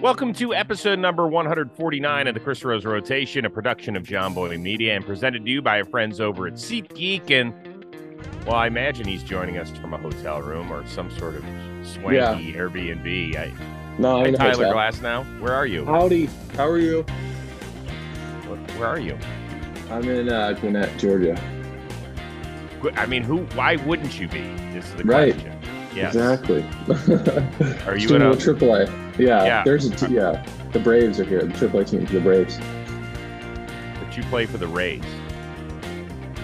Welcome to episode number 149 of the Chris Rose Rotation, a production of Jomboy Media and presented to you by our friends over at SeatGeek. And, well, I imagine he's joining us from a hotel room or some sort of swanky Yeah. Airbnb. I, No, I'm in Tyler hotel. Glasnow. Where are you? Howdy. How are you? Where, where are you? I'm in uh, Gwinnett, Georgia. I mean, who? Why wouldn't you be? This Is the Right. question. Exactly. Are you in a- AAA? Yeah. Yeah. There's a t- yeah. The Braves are here. The AAA team for the Braves. But you play for the Rays.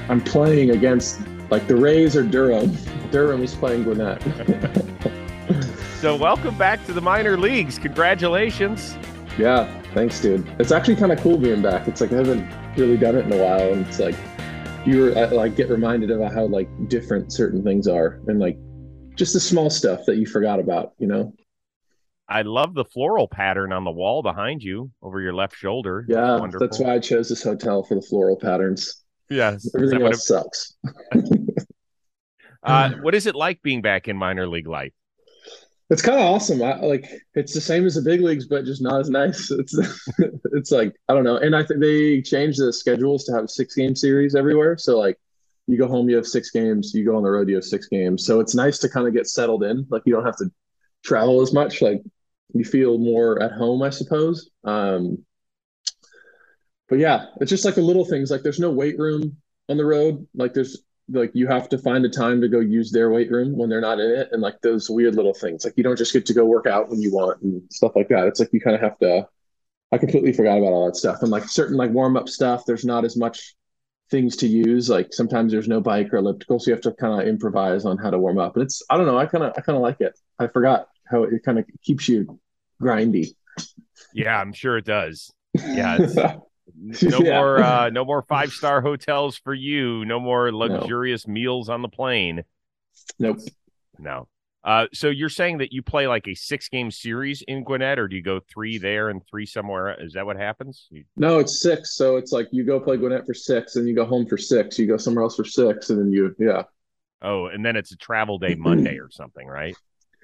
I'm playing against like the Rays or Durham. Durham is playing Gwinnett. So, welcome back to the minor leagues. Congratulations. yeah. Thanks, dude. It's actually kind of cool being back. It's like I haven't really done it in a while, and it's like you're like get reminded about how like different certain things are, and like just the small stuff that you forgot about. You know. I love the floral pattern on the wall behind you over your left shoulder. Yeah, Wonderful. that's why I chose this hotel for the floral patterns. Yes. Everything else sucks. Uh, what is it like being back in minor league life? It's kind of awesome. I like it's the same as the big leagues, but just not as nice. It's it's like I don't know. And I think they changed the schedules to have six game series everywhere. So like you go home, you have six games. You go on the road, you have six games. So it's nice to kind of get settled in. Like you don't have to travel as much. Like you feel more at home, I suppose. Um, but yeah, it's just like the little things. Like there's no weight room on the road. Like there's like you have to find a time to go use their weight room when they're not in it and like those weird little things like you don't just get to go work out when you want and stuff like that it's like you kind of have to i completely forgot about all that stuff and like certain like warm up stuff there's not as much things to use like sometimes there's no bike or elliptical so you have to kind of improvise on how to warm up and it's i don't know i kind of i kind of like it i forgot how it kind of keeps you grindy Yeah, I'm sure it does. Yeah, No Yeah. more uh no more five star hotels for you. No more luxurious meals on the plane. nope No. Uh so you're saying that you play like a six game series in Gwinnett or do you go three there and three somewhere? Is that what happens? You- No, it's six. So it's like you go play Gwinnett for six, and you go home for six. You go somewhere else for six, and then you, yeah. Oh, and then it's a travel day Monday or something, right?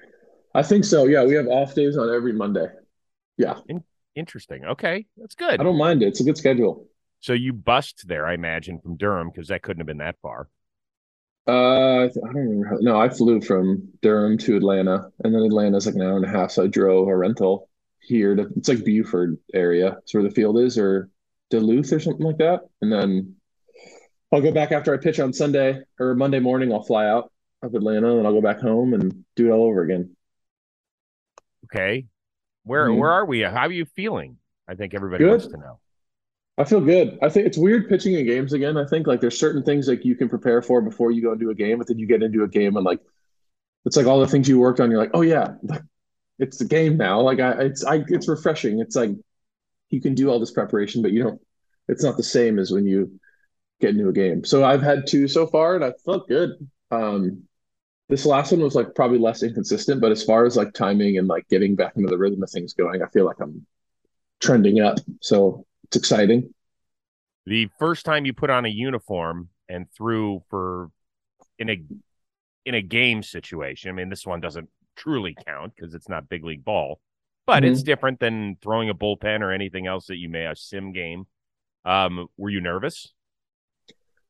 I think so. Yeah, we have off days on every Monday. Yeah, Interesting. Okay. That's good. I don't mind it. It's a good schedule. So you bust there, I imagine, from Durham because that couldn't have been that far. Uh, I don't remember. How, no, I flew from Durham to Atlanta, and then Atlanta's like an hour and a half. So I drove a rental here to. It's like Buford area. It's where the field is, or Duluth, or something like that. And then I'll go back after I pitch on Sunday or Monday morning. I'll fly out of Atlanta, and I'll go back home and do it all over again. Okay. Where Mhm. where are we? How are you feeling? I think everybody Good. wants to know. I feel good. I think it's weird pitching in games again. I think like there's certain things like you can prepare for before you go into a game, but then you get into a game and like it's like all the things you worked on. You're like, oh yeah, it's the game now. Like I, it's I, it's refreshing. It's like you can do all this preparation, but you don't. It's not the same as when you get into a game. So I've had two so far, and I felt good. Um, this last one was like probably less inconsistent, but as far as like timing and like getting back into the rhythm of things going, I feel like I'm trending up. So it's exciting. The first time you put on a uniform and threw for in a in a game situation. I mean, this one doesn't truly count because it's not big league ball, but Mm-hmm. it's different than throwing a bullpen or anything else that you may a sim game. Um, were you nervous?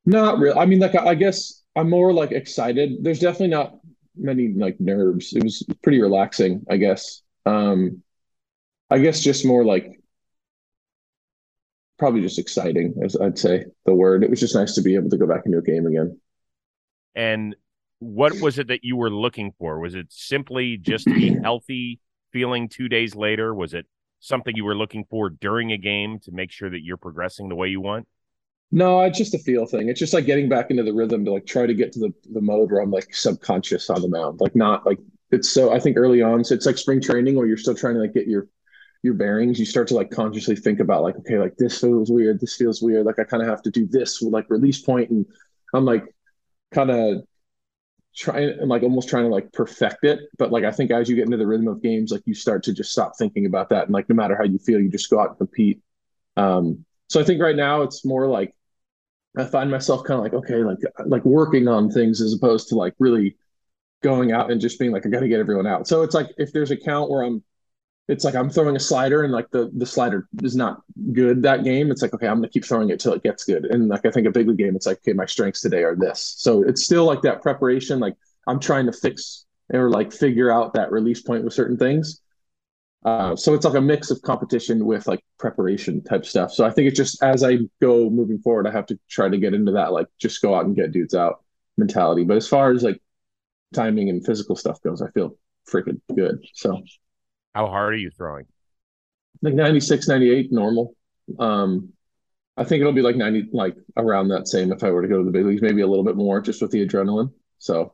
Not real. I mean, like I I guess I'm more like excited. There's definitely not many like nerves. It was pretty relaxing, I guess. Um, I guess just more like probably just exciting, as I'd say the word. It was just nice to be able to go back into a game again. And what was it that you were looking for? Was it simply just to be healthy, feeling two days later? Was it something you were looking for during a game to make sure that you're progressing the way you want? No, it's just a feel thing. It's just like getting back into the rhythm to like try to get to the the mode where I'm like subconscious on the mound, like not like it's so. I think early on, so it's like spring training where you're still trying to like get your your bearings. You start to like consciously think about like, okay, like this feels weird, this feels weird. Like I kind of have to do this with like release point, and I'm like kind of trying and like almost trying to like perfect it. But like I think as you get into the rhythm of games, like you start to just stop thinking about that, and like no matter how you feel, you just go out and compete. Um, so I think right now it's more like I find myself kind of like, okay, like like working on things as opposed to like really going out and just being like, I got to get everyone out. So it's like if there's a count where I'm it's like I'm throwing a slider and like the the slider is not good that game. It's like okay, I'm gonna keep throwing it till it gets good. And like I think a big league game, it's like okay, my strengths today are this. So it's still like that preparation. Like I'm trying to fix or like figure out that release point with certain things. Uh, so it's like a mix of competition with like preparation type stuff. So I think it's just as I go moving forward, I have to try to get into that like just go out and get dudes out mentality. But as far as like timing and physical stuff goes, I feel freaking good. So how hard are you throwing? Like 96, 98, normal. Um, I think it'll be like 90, like around that same if I were to go to the big leagues, maybe a little bit more just with the adrenaline. So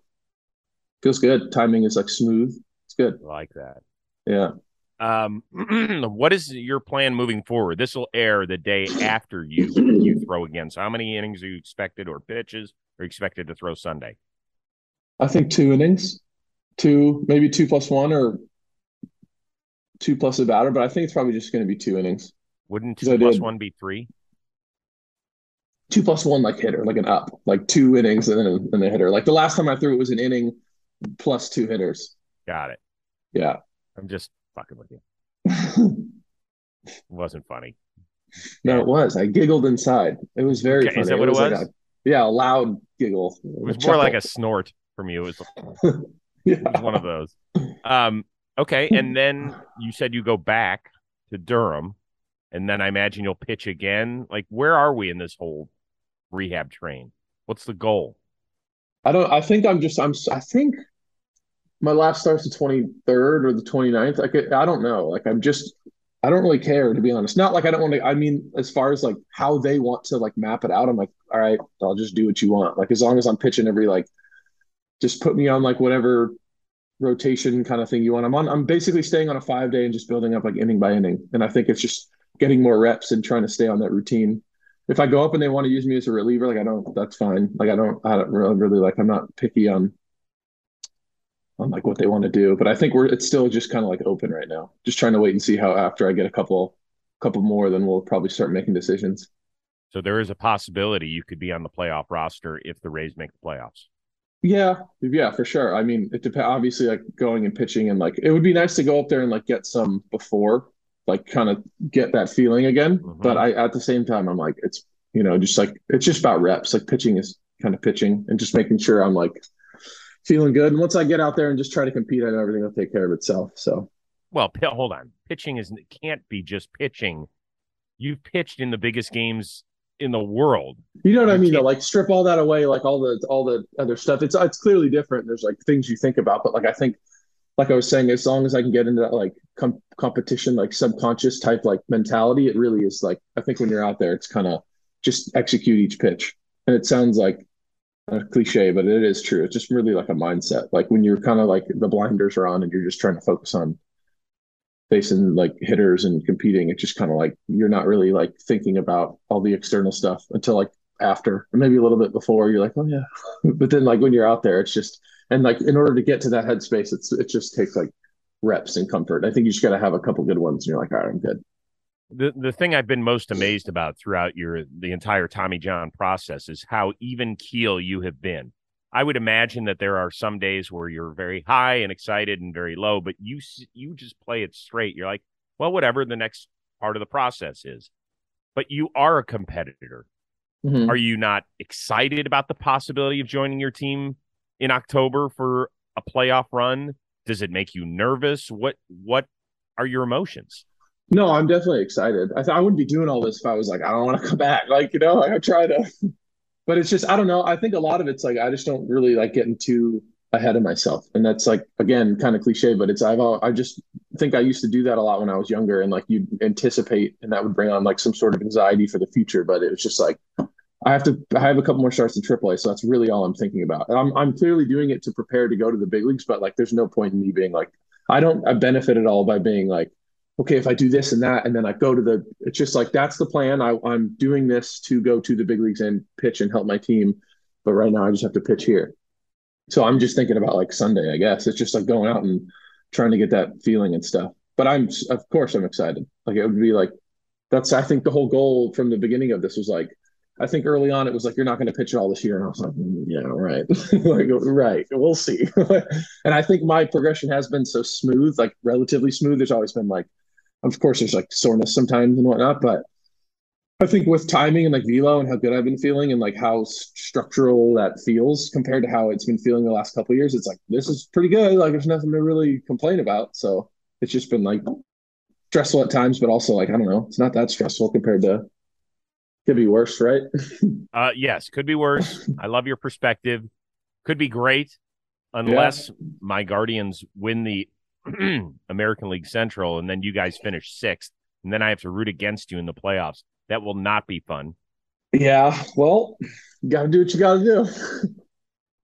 feels good. Timing is like smooth. It's good. I like that. Yeah. Um, what is your plan moving forward? This will air the day after you you throw again. So how many innings are you expected or pitches are you expected to throw Sunday? I think two innings, two maybe two plus one or two plus a batter, but I think it's probably just going to be two innings. Wouldn't two plus one be three? Two plus one, like hitter, like an up, like two innings and then and a hitter. Like the last time I threw it was an inning plus two hitters. Got it. Yeah. I'm just fucking with you. it wasn't funny. No, it was. I giggled inside. It was very okay, funny. Is that what it was? It was? Like a, yeah, a loud giggle. It was more chuckle. like a snort from you. It was, yeah. it was one of those. Um, Okay, and then you said you go back to Durham, and then I imagine you'll pitch again. Like, where are we in this whole rehab train? What's the goal? I don't. I think I'm just. I'm. I think my last start's the 23rd or the 29th. I Like, I don't know. Like, I'm just. I don't really care to be honest. Not like I don't want to. I mean, as far as like how they want to like map it out, I'm like, all right, I'll just do what you want. Like, as long as I'm pitching every like, just put me on like whatever rotation kind of thing you want. I'm on. I'm basically staying on a five day and just building up like inning by inning. And I think it's just getting more reps and trying to stay on that routine. If I go up and they want to use me as a reliever, like I don't, that's fine. Like I don't, I don't really, really like. I'm not picky on on like what they want to do. But I think we're it's still just kind of like open right now. Just trying to wait and see how after I get a couple couple more, then we'll probably start making decisions. So there is a possibility you could be on the playoff roster if the Rays make the playoffs. Yeah, yeah, for sure. I mean, it depends. Obviously, like going and pitching, and like it would be nice to go up there and like get some before, like kind of get that feeling again. Mm-hmm. But I, at the same time, I'm like, it's you know, just like it's just about reps. Like pitching is kind of pitching, and just making sure I'm like feeling good. And once I get out there and just try to compete, I know everything will take care of itself. So, well, hold on, pitching is can't be just pitching. You've pitched in the biggest games in the world. You know what I mean? Though, like strip all that away, like all the all the other stuff. It's it's clearly different. There's like things you think about, but like I think, like I was saying, as long as I can get into that like com- competition, like subconscious type like mentality, it really is like I think when you're out there, it's kind of just execute each pitch. And it sounds like a cliche, but it is true. It's just really like a mindset. Like when you're kind of like the blinders are on and you're just trying to focus on facing like hitters and competing, it's just kind of like you're not really like thinking about all the external stuff until like after, or maybe a little bit before. You're like, oh yeah, but then like when you're out there, it's just and like in order to get to that headspace, it's it just takes like reps and comfort. I think you just got to have a couple good ones, and you're like, all right, I'm good. The the thing I've been most amazed about throughout your the entire Tommy John process is how even keel you have been. I would imagine that there are some days where you're very high and excited and very low, but you you just play it straight. You're like, well, whatever the next part of the process is. But you are a competitor. Mm-hmm. Are you not excited about the possibility of joining your team in October for a playoff run? Does it make you nervous? What what are your emotions? No, I'm definitely excited. I th- I wouldn't be doing all this if I was like, I don't want to come back. Like, you know, I try to but it's just I don't know. I think a lot of it's like I just don't really like getting too ahead of myself, and that's like again kind of cliche, but it's I've I just think I used to do that a lot when I was younger, and like you'd anticipate, and that would bring on like some sort of anxiety for the future. But it was just like I have to I have a couple more starts in AAA, so that's really all I'm thinking about. I'm I'm clearly doing it to prepare to go to the big leagues, but like there's no point in me being like I don't I benefit at all by being like okay, if I do this and that, and then I go to the, it's just like that's the plan. I, I'm doing this to go to the big leagues and pitch and help my team. But right now, I just have to pitch here. So I'm just thinking about like Sunday, I guess. It's just like going out and trying to get that feeling and stuff. But I'm, of course, I'm excited. Like it would be like, that's, I think the whole goal from the beginning of this was like, I think early on it was like you're not going to pitch it all this year, and I was like, mm, yeah, right, like right, we'll see. and I think my progression has been so smooth, like relatively smooth. There's always been like, of course, there's like soreness sometimes and whatnot, but I think with timing and like velo and how good I've been feeling and like how structural that feels compared to how it's been feeling the last couple years, it's like this is pretty good. Like there's nothing to really complain about. So it's just been like stressful at times, but also like I don't know, it's not that stressful compared to could be worse, right? uh yes, could be worse. I love your perspective. Could be great unless yeah. my Guardians win the American League Central and then you guys finish sixth, and then I have to root against you in the playoffs. That will not be fun. Yeah, well, you got to do what you got to do.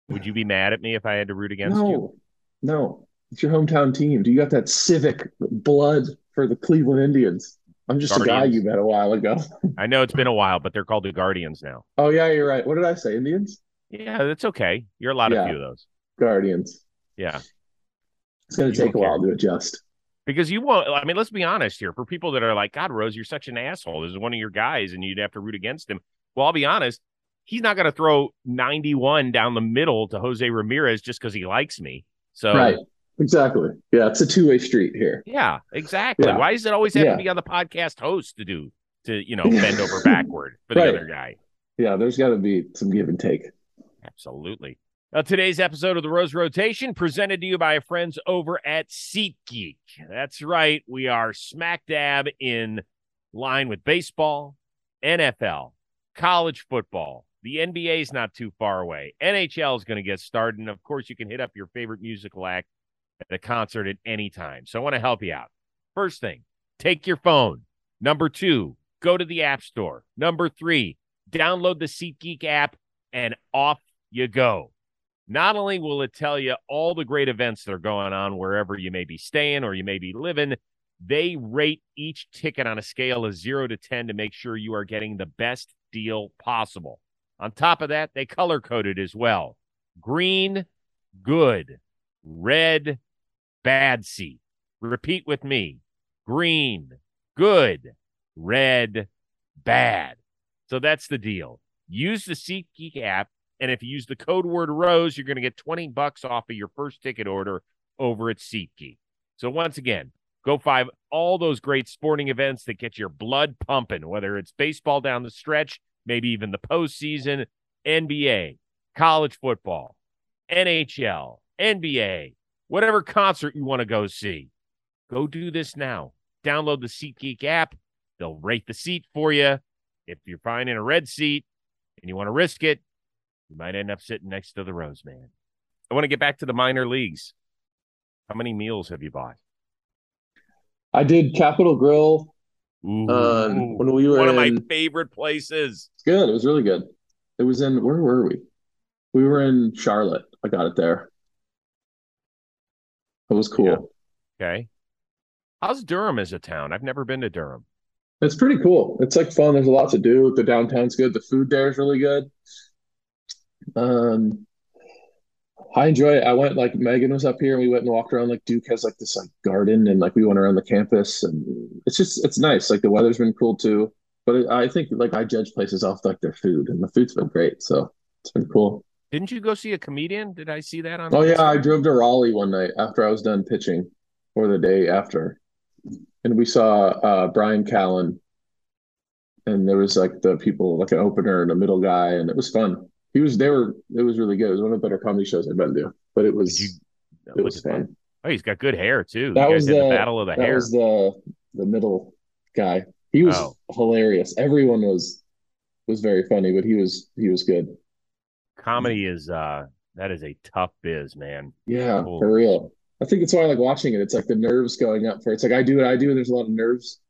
Would you be mad at me if I had to root against no, you? No, it's your hometown team. Do you got that civic blood for the Cleveland Indians? I'm just Guardians. a guy you met a while ago. I know it's been a while, but they're called the Guardians now. Oh yeah, you're right. What did I say? Indians? Yeah, that's okay. You're allowed yeah. a few of those. Guardians. Yeah. It's gonna take a while to adjust because you won't. I mean, let's be honest here. For people that are like, God, Rose, you're such an asshole. This is one of your guys, and you'd have to root against him. Well, I'll be honest. He's not going to throw 91 down the middle to Jose Ramirez just because he likes me. So, right. Exactly. Yeah. It's a two way street here. Yeah. Exactly. Yeah. Why does it always have yeah. to be on the podcast host to do, to, you know, bend over backward for the right. other guy? Yeah. There's got to be some give and take. Absolutely. Now, today's episode of the Rose Rotation presented to you by friends over at SeatGeek. That's right, we are smack dab in line with baseball, NFL, college football. The NBA is not too far away. NHL is going to get started, and of course, you can hit up your favorite musical act at a concert at any time. So, I want to help you out. First thing, take your phone. Number two, go to the App Store. Number three, download the SeatGeek app, and off you go. Not only will it tell you all the great events that are going on wherever you may be staying or you may be living, they rate each ticket on a scale of zero to 10 to make sure you are getting the best deal possible. On top of that, they color coded as well green, good, red, bad seat. Repeat with me green, good, red, bad. So that's the deal. Use the SeatGeek app and if you use the code word Rose, you're going to get 20 bucks off of your first ticket order over at SeatGeek. So once again, go find all those great sporting events that get your blood pumping, whether it's baseball down the stretch, maybe even the postseason, NBA, college football, NHL, NBA, whatever concert you want to go see. Go do this now. Download the SeatGeek app. They'll rate the seat for you. If you're finding a red seat and you want to risk it, you might end up sitting next to the Rose Man. I want to get back to the minor leagues. How many meals have you bought? I did Capital Grille uh, when we were one of my favorite places. It's good. It was really good. It was in where were we? We were in Charlotte. I got it there. It was cool. Yeah. Okay. How's Durham as a town? I've never been to Durham. It's pretty cool. It's like fun. There's a lot to do. The downtown's good. The food there is really good. Um, I enjoy it. I went like Megan was up here and we went and walked around. Like Duke has like this like garden and like we went around the campus and it's just it's nice. Like the weather's been cool too. But I think like I judge places off like their food and the food's been great. So it's been cool. Didn't you go see a comedian? Did I see that on? Oh yeah, I drove to Raleigh one night after I was done pitching, or the day after, and we saw uh, Bryan Callen, and there was like the people like an opener and a middle guy, and it was fun he was they were it was really good. It was one of the better comedy shows I've been to. But it was you, it was fun. Oh, he's got good hair too. That was the, the, battle of the that hair. was the the middle guy. He was oh. hilarious. Everyone was was very funny, but he was he was good. Comedy is uh that is a tough biz, man. Yeah, cool. for real. I think it's why I like watching it. It's like the nerves going up for it. it's like I do what I do, and there's a lot of nerves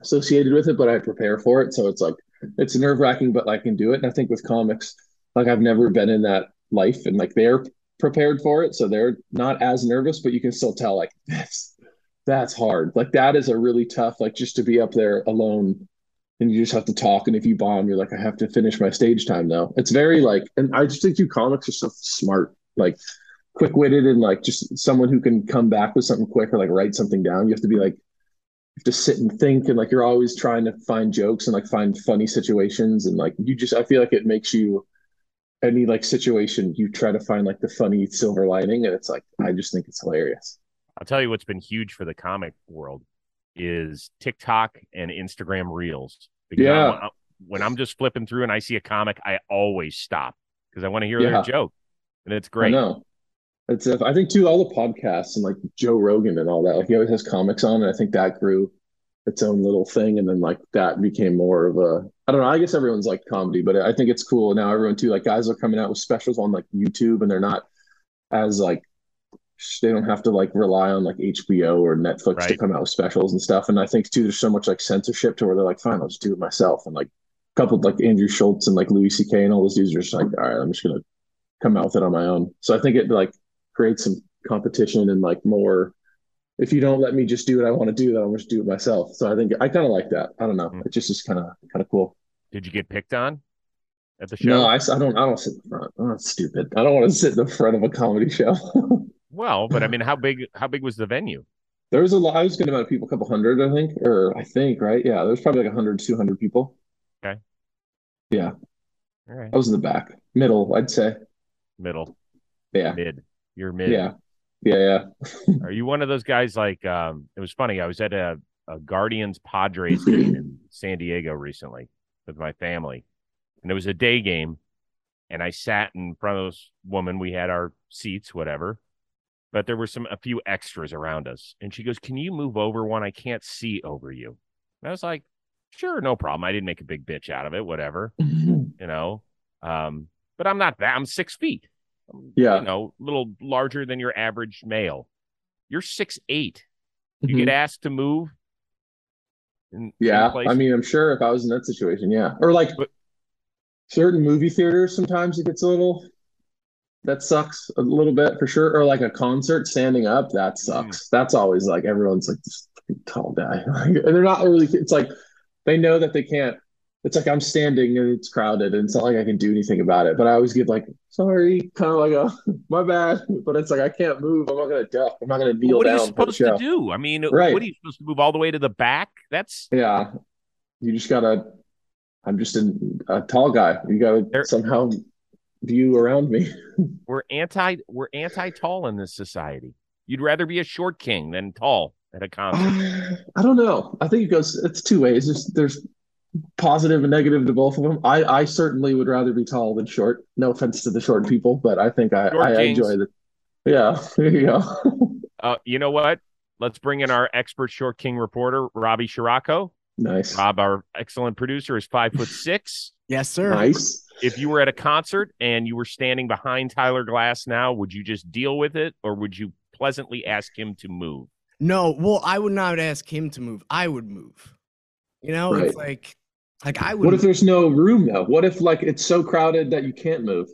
associated with it, but I prepare for it. So it's like it's nerve wracking, but I can do it. And I think with comics, like I've never been in that life and like they're prepared for it. So they're not as nervous, but you can still tell like that's that's hard. Like that is a really tough, like just to be up there alone and you just have to talk. And if you bomb, you're like, I have to finish my stage time now. It's very like, and I just think you comics are so smart, like quick witted and like just someone who can come back with something quick or like write something down. You have to be like, have to sit and think and like you're always trying to find jokes and like find funny situations and like you just I feel like it makes you any like situation you try to find like the funny silver lining and it's like I just think it's hilarious. I'll tell you what's been huge for the comic world is TikTok and Instagram Reels. Because yeah. I, uh, when I'm just flipping through and I see a comic, I always stop because I want to hear yeah. their joke, and it's great. I know. It's uh, I think too all the podcasts and like Joe Rogan and all that. Like he always has comics on, and I think that grew its own little thing, and then like that became more of a I don't know. I guess everyone's like comedy, but I think it's cool now. Everyone too, like guys are coming out with specials on like YouTube, and they're not as like they don't have to like rely on like HBO or Netflix right. to come out with specials and stuff. And I think too, there's so much like censorship to where they're like, fine, I'll just do it myself. And like a couple like Andrew Schulz and like Louis C.K. and all those dudes are just like, all right, I'm just gonna come out with it on my own. So I think it like creates some competition and like more. If you don't let me just do what I want to do, then I'll just do it myself. So I think I kind of like that. I don't know. Mm-hmm. It just is kind of kind of cool. Did you get picked on at the show? No, I, I don't. I don't sit in the front. That's stupid. I don't want to sit in the front of a comedy show. Well, but I mean, how big? How big was the venue? There was a lot. I was getting about people, a couple hundred, I think, or I think, right? Yeah, there was probably like 100, 200 people. Okay. Yeah. All right. I was in the back, middle, I'd say. Middle. Yeah. Mid. You're mid. Yeah. Yeah. Yeah. Are you one of those guys? Like, um, it was funny. I was at a, a Guardians Padres game in San Diego recently with my family, and it was a day game. And I sat in front of this woman. We had our seats, whatever but there were some a few extras around us. And she goes, Can you move over one? I can't see over you. And I was like, Sure, no problem. I didn't make a big bitch out of it, whatever. you know. Um, but I'm not that I'm six feet. I'm, yeah. You know, a little larger than your average male. You're six eight. You mm-hmm. get asked to move. In, yeah. In I mean, I'm sure if I was in that situation, yeah. Or like but, certain movie theaters sometimes it gets a little that sucks a little bit for sure. Or like a concert standing up, that mm. sucks. Mm. That's always like everyone's like this tall guy, and they're not really. It's like they know that they can't. It's like I'm standing and it's crowded, and it's not like I can do anything about it. But I always give like sorry, kind of like a my bad. But it's like I can't move. I'm not gonna duck. I'm not gonna kneel well, what down. What are you supposed to do? I mean, right. what are you supposed to move all the way to the back? That's yeah. You just gotta. I'm just an, a tall guy. You gotta there, somehow view around me. we're anti we're anti tall in this society. You'd rather be a short king than tall at a concert. Uh, I don't know. I think it goes it's two ways. There's there's positive and negative to both of them. I I certainly would rather be tall than short. No offense to the short people, but I think I, I enjoy the Yeah, there you go. uh, you know what? Let's bring in our expert short king reporter, Robbie Scirocco. Nice. Rob, our excellent producer, is five foot six. yes, sir. Nice if you were at a concert and you were standing behind Tyler Glasnow, would you just deal with it or would you pleasantly ask him to move? No, well, I would not ask him to move. I would move. You know, right. it's like like I would What if there's no room though? What if like it's so crowded that you can't move?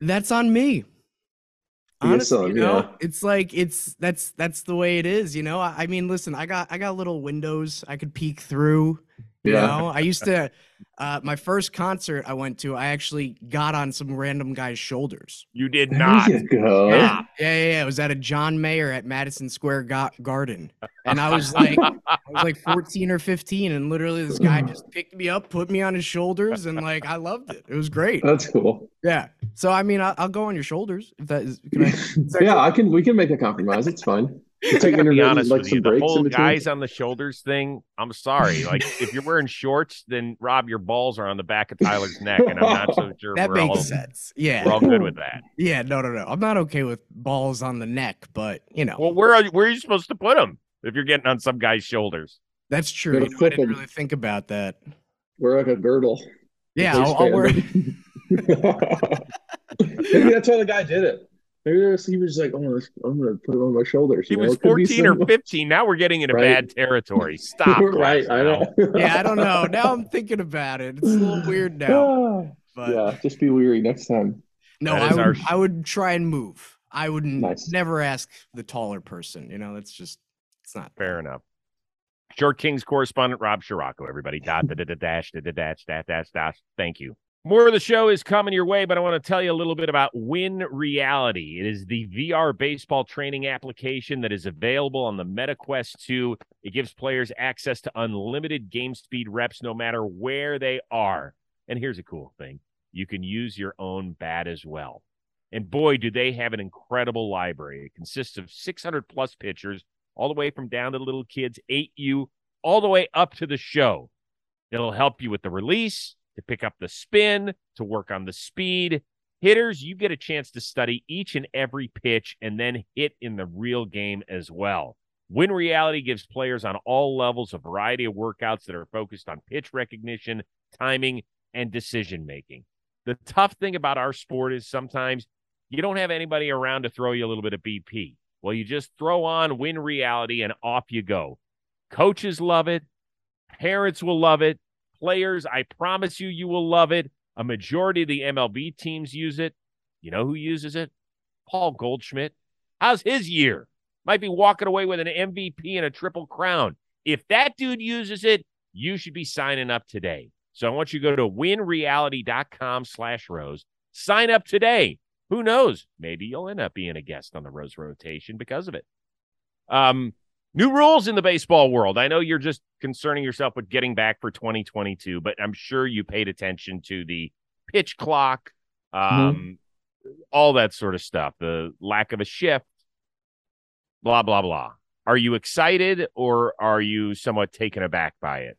That's on me. Honestly, you know, yeah. it's like it's that's that's the way it is, you know. I, I mean, listen, I got I got little windows I could peek through. You yeah. know, I used to uh, my first concert I went to, I actually got on some random guy's shoulders. You did not. You go. Yeah, yeah, yeah, yeah. It was at a John Mayer at Madison Square Go- Garden, and I was like, I was like 14 or 15, and literally this guy just picked me up, put me on his shoulders, and like I loved it. It was great. That's cool. Yeah. So I mean, I'll, I'll go on your shoulders if that is. I, is that yeah, cool? I can. We can make a compromise. It's fine. I gotta be honest like with you. The whole guys on the shoulders thing. I'm sorry. Like if you're wearing shorts, then Rob, your balls are on the back of Tyler's neck, and I'm not so sure. that makes all, sense. Yeah, we're all good with that. Yeah, no, no, no. I'm not okay with balls on the neck, but you know. Well, where are you, where are you supposed to put them if you're getting on some guy's shoulders? That's true. You know, I didn't really think about that. We're like a girdle. Yeah, I'll, I'll wear. Maybe that's why the guy did it. Maybe was, he was like, "Oh, I'm going to put it on my shoulders." He was 14 or 15. Now we're getting into right. bad territory. Stop. right. I know. yeah, I don't know. Now I'm thinking about it. It's a little weird now. But... Yeah, just be weary next time. No, I would, our... I would try and move. I would nice. never ask the taller person. You know, that's just it's not fair enough. Short Kings correspondent Rob Scirocco, everybody. Dot da da da dash da da dash dash dash dash. Thank you. More of the show is coming your way, but I want to tell you a little bit about Win Reality. It is the VR baseball training application that is available on the MetaQuest 2. It gives players access to unlimited game speed reps no matter where they are. And here's a cool thing you can use your own bat as well. And boy, do they have an incredible library. It consists of 600 plus pitchers, all the way from down to little kids, 8U, all the way up to the show. It'll help you with the release to pick up the spin, to work on the speed. Hitters, you get a chance to study each and every pitch and then hit in the real game as well. Win Reality gives players on all levels a variety of workouts that are focused on pitch recognition, timing, and decision making. The tough thing about our sport is sometimes you don't have anybody around to throw you a little bit of BP. Well, you just throw on Win Reality and off you go. Coaches love it. Parents will love it. Players, I promise you, you will love it. A majority of the MLB teams use it. You know who uses it? Paul Goldschmidt. How's his year? Might be walking away with an MVP and a triple crown. If that dude uses it, you should be signing up today. So I want you to go to winreality.com slash rose. Sign up today. Who knows? Maybe you'll end up being a guest on the Rose Rotation because of it. Um, New rules in the baseball world. I know you're just concerning yourself with getting back for 2022, but I'm sure you paid attention to the pitch clock, mm-hmm. um, mm-hmm. all that sort of stuff, the lack of a shift, blah, blah, blah. Are you excited or are you somewhat taken aback by it?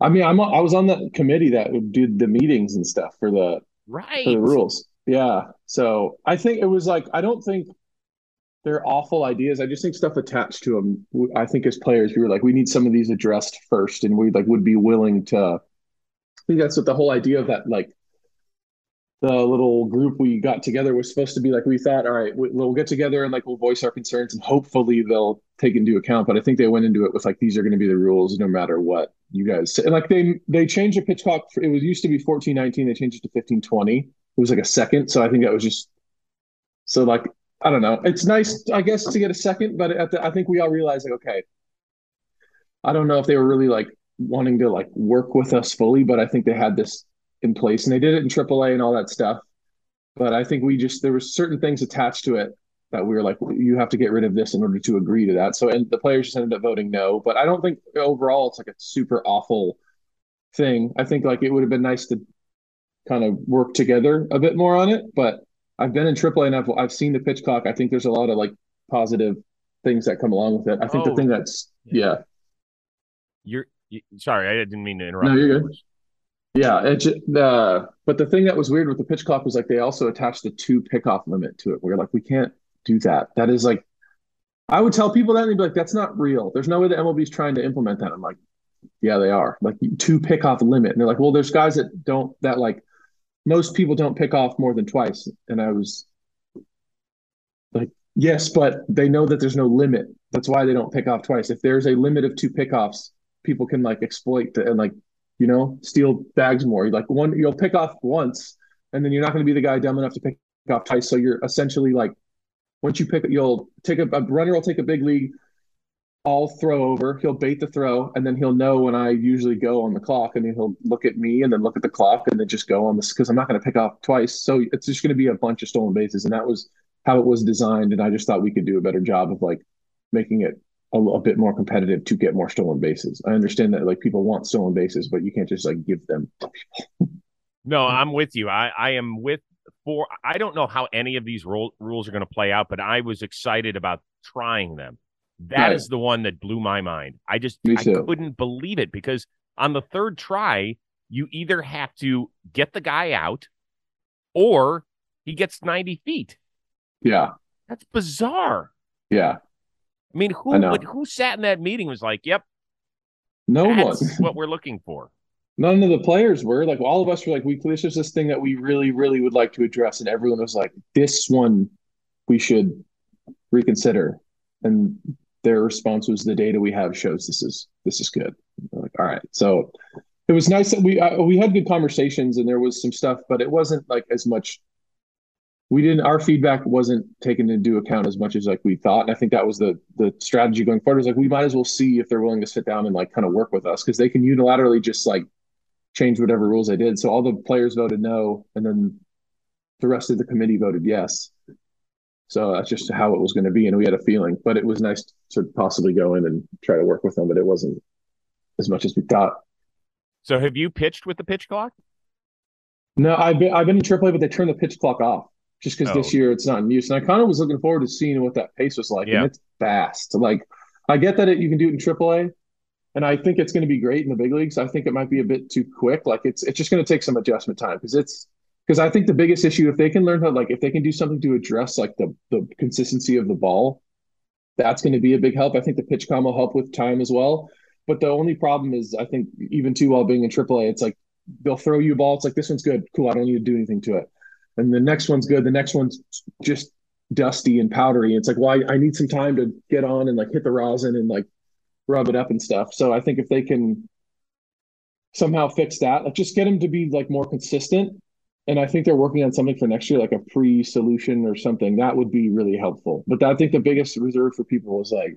I mean, I'm I was on the committee that would do the meetings and stuff for the right for the rules. Yeah. So I think it was like I don't think they're awful ideas. I just think stuff attached to them. I think as players, we were like, we need some of these addressed first, and we like would be willing to. I think that's what the whole idea of that like the little group we got together was supposed to be like we thought all right we'll get together and like we'll voice our concerns and hopefully they'll take into account but i think they went into it with like these are going to be the rules no matter what you guys say. and like they they changed the pitch clock it was used to be 1419 they changed it to 1520 it was like a second so i think that was just so like I don't know. It's nice, I guess, to get a second, but the, I think we all realize like, okay, I don't know if they were really like wanting to like work with us fully, but I think they had this in place and they did it in AAA and all that stuff. But I think we just there were certain things attached to it that we were like, you have to get rid of this in order to agree to that. So and the players just ended up voting no. But I don't think overall it's like a super awful thing. I think like it would have been nice to kind of work together a bit more on it, but I've been in AAA and I've I've seen the pitch clock. I think there's a lot of like positive things that come along with it. I think oh, the thing that's yeah. yeah. You're you, sorry, I didn't mean to interrupt. No, you're good. Yeah, it's the but the thing that was weird with the pitch clock was like they also attached the two pickoff limit to it. We're like, we can't do that. That is like, I would tell people that and they'd be like, that's not real. There's no way the MLB's trying to implement that. I'm like, yeah, they are. Like two pickoff limit. And they're like, well, there's guys that don't that like most people don't pick off more than twice. And I was like, yes, but they know that there's no limit. That's why they don't pick off twice. If there's a limit of two pickoffs, people can like exploit the, and like, you know, steal bags more. Like one, you'll pick off once, and then you're not going to be the guy dumb enough to pick off twice. So you're essentially like, once you pick you'll take a, a runner will take a big league I'll throw over. He'll bait the throw, and then he'll know when I usually go on the clock, and then he'll look at me, and then look at the clock, and then just go on this because I'm not going to pick off twice. So it's just going to be a bunch of stolen bases, and that was how it was designed. And I just thought we could do a better job of like making it a, a bit more competitive to get more stolen bases. I understand that like people want stolen bases, but you can't just like give them to people. no, I'm with you. I I am with for. I don't know how any of these rule, rules are going to play out, but I was excited about trying them that right. is the one that blew my mind. I just I couldn't believe it because on the third try, you either have to get the guy out or he gets 90 feet. Yeah. That's bizarre. Yeah. I mean, who I who sat in that meeting was like, "Yep, no one. what we're looking for." None of the players were like. All of us were like, "We this is this thing that we really, really would like to address," and everyone was like, "This one, we should reconsider." And their response was the data we have shows this is this is good. like, all right. So it was nice that we uh, we had good conversations and there was some stuff, but it wasn't like as much. We didn't. Our feedback wasn't taken into account as much as like we thought. And I think that was the the strategy going forward. Was like we might as well see if they're willing to sit down and like kind of work with us because they can unilaterally just like change whatever rules they did. So all the players voted no, and then the rest of the committee voted yes. So that's just how it was going to be, and we had a feeling. But it was nice to possibly go in and try to work with them, but it wasn't as much as we thought. So have you pitched with the pitch clock? No, I've been I've been in AAA, but they turned the pitch clock off just because oh. this year it's not in use. And I kind of was looking forward to seeing what that pace was like. Yeah. And it's fast. Like I get that it, you can do it in AAA, and I think it's going to be great in the big leagues. I think it might be a bit too quick. Like it's it's just going to take some adjustment time because it's because I think the biggest issue if they can learn how like if they can do something to address like the the consistency of the ball, that's going to be a big help. I think the PitchCom will help with time as well. But the only problem is I think even too while being in AAA, it's like they'll throw you a ball. It's like this one's good, cool. I don't need to do anything to it, and the next one's good. The next one's just dusty and powdery. It's like, why well, I need some time to get on and like hit the rosin and like rub it up and stuff. So I think if they can somehow fix that, like just get them to be like more consistent. And I think they're working on something for next year, like a pre solution or something. That would be really helpful. But I think the biggest reserve for people is like,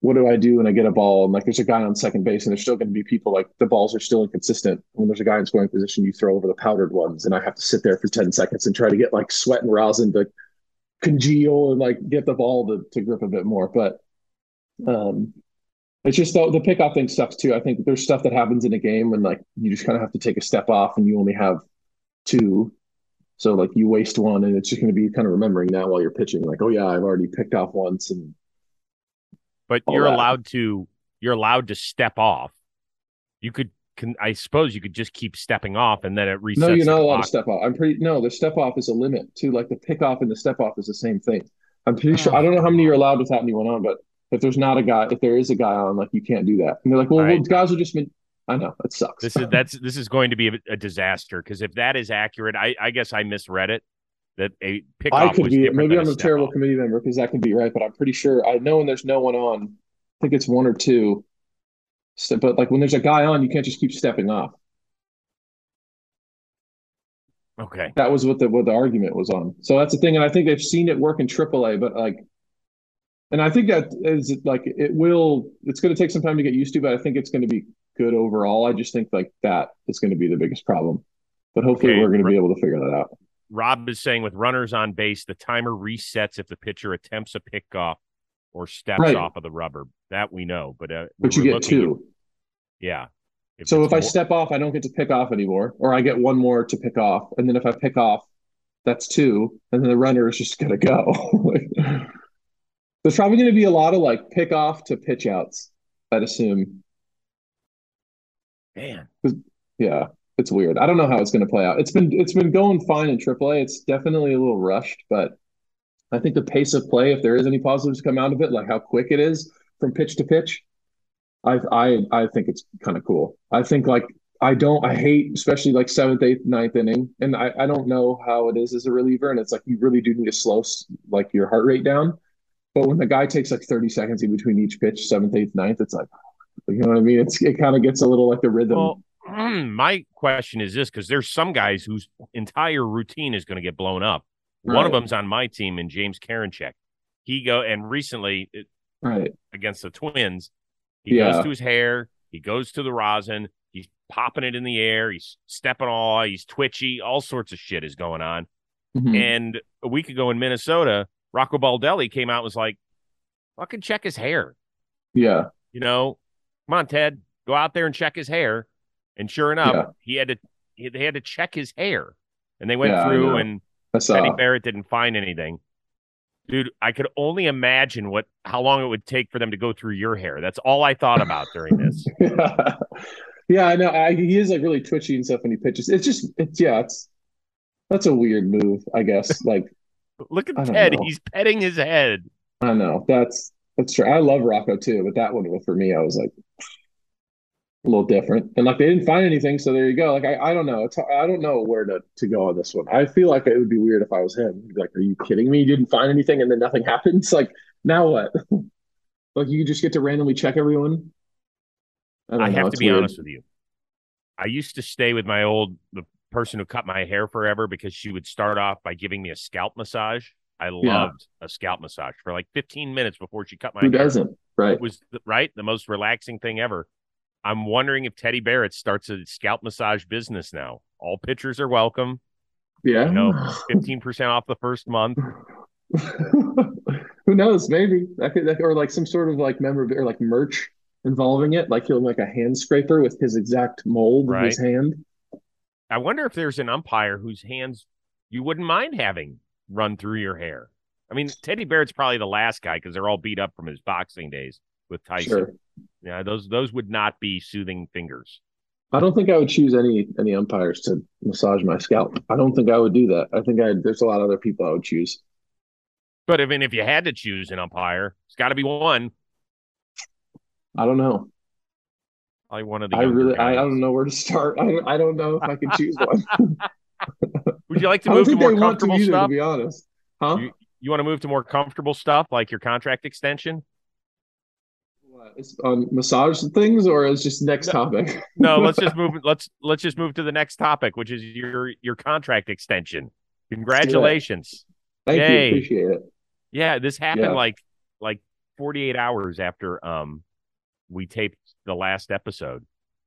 what do I do when I get a ball? And like, there's a guy on second base, and there's still going to be people like the balls are still inconsistent. When there's a guy in scoring position, you throw over the powdered ones, and I have to sit there for 10 seconds and try to get like sweat and rosin to congeal and like get the ball to, to grip a bit more. But um, it's just the, the pickoff thing sucks too. I think there's stuff that happens in a game when like you just kind of have to take a step off and you only have two. So like you waste one and it's just going to be kind of remembering that while you're pitching, like, oh yeah, I've already picked off once and. But you're that. allowed to you're allowed to step off. You could can I suppose you could just keep stepping off and then it resets. No, you're not allowed to step off. I'm pretty no, the step off is a limit too. Like the pick off and the step off is the same thing. I'm pretty oh. sure I don't know how many you're allowed without anyone on, but if there's not a guy, if there is a guy on, like you can't do that. And they're like, well, right. well guys will just. I know it sucks. This is that's this is going to be a, a disaster because if that is accurate, I, I guess I misread it. That a pick I could be maybe I'm a, a terrible off. committee member because that could be right, but I'm pretty sure I know when there's no one on. I think it's one or two. So, but like when there's a guy on, you can't just keep stepping off. Okay. That was what the what the argument was on. So that's the thing, and I think they've seen it work in AAA, but like and I think that is like it will. It's going to take some time to get used to, but I think it's going to be good overall. I just think like that is going to be the biggest problem, but hopefully okay. we're going to be able to figure that out. Rob is saying with runners on base, the timer resets if the pitcher attempts a pickoff or steps right. off of the rubber. That we know, but uh, but you get two. At, yeah. If so if more... I step off, I don't get to pick off anymore, or I get one more to pick off, and then if I pick off, that's two, and then the runner is just going to go. There's probably going to be a lot of like pick off to pitch outs. I'd assume. Man, yeah, it's weird. I don't know how it's going to play out. It's been it's been going fine in AAA. It's definitely a little rushed, but I think the pace of play, if there is any positives come out of it, like how quick it is from pitch to pitch, I I I think it's kind of cool. I think like I don't I hate especially like seventh, eighth, ninth inning, and I I don't know how it is as a reliever, and it's like you really do need to slow like your heart rate down. But when the guy takes like 30 seconds in between each pitch, seventh, eighth, ninth, it's like, you know what I mean? It's it kind of gets a little like the rhythm. Well, my question is this because there's some guys whose entire routine is going to get blown up. Right. One of them's on my team, and James Karinchak. He go and recently, right against the Twins, he yeah. goes to his hair, he goes to the rosin, he's popping it in the air, he's stepping all, he's twitchy, all sorts of shit is going on. Mm-hmm. And a week ago in Minnesota, Rocco Baldelli came out was like, fucking check his hair. Yeah. You know, come on, Ted, go out there and check his hair. And sure enough, yeah. he had to he, they had to check his hair. And they went yeah, through and Teddy uh, Barrett didn't find anything. Dude, I could only imagine what how long it would take for them to go through your hair. That's all I thought about during this. yeah. yeah, I know. I, he is like really twitchy and stuff when he pitches. It's just it's yeah, it's that's a weird move, I guess. Like Look at Ted. He's petting his head. I know. That's that's true. I love Rocco too, but that one for me, I was like a little different. And like they didn't find anything, so there you go. Like I, I don't know. It's I don't know where to, to go on this one. I feel like it would be weird if I was him. Like, are you kidding me? You didn't find anything and then nothing happens? Like now what? like you just get to randomly check everyone. I, I have to be weird. honest with you. I used to stay with my old the person who cut my hair forever because she would start off by giving me a scalp massage. I loved yeah. a scalp massage for like 15 minutes before she cut my Who hair. doesn't? Right. It was right the most relaxing thing ever. I'm wondering if Teddy Barrett starts a scalp massage business now. All pitchers are welcome. Yeah. You know, 15% off the first month. Who knows? Maybe that could, that, or like some sort of like memorabilia or like merch involving it, like he'll like a hand scraper with his exact mold right. of his hand. I wonder if there's an umpire whose hands you wouldn't mind having run through your hair. I mean, Teddy Barrett's probably the last guy because they're all beat up from his boxing days with Tyson. Sure. Yeah, those those would not be soothing fingers. I don't think I would choose any any umpires to massage my scalp. I don't think I would do that. I think I there's a lot of other people I would choose. But even if you had to choose an umpire, it's got to be one. I don't know. Probably one of the. I really, guys. I don't know where to start. I I don't know if I can choose one. Would you like to move to more comfortable either, stuff? To be honest, huh? You, you want to move to more comfortable stuff like your contract extension? on massage things or is just next no, topic no let's just move let's let's just move to the next topic which is your your contract extension congratulations thank Yay. you appreciate it yeah this happened yeah. like like 48 hours after um we taped the last episode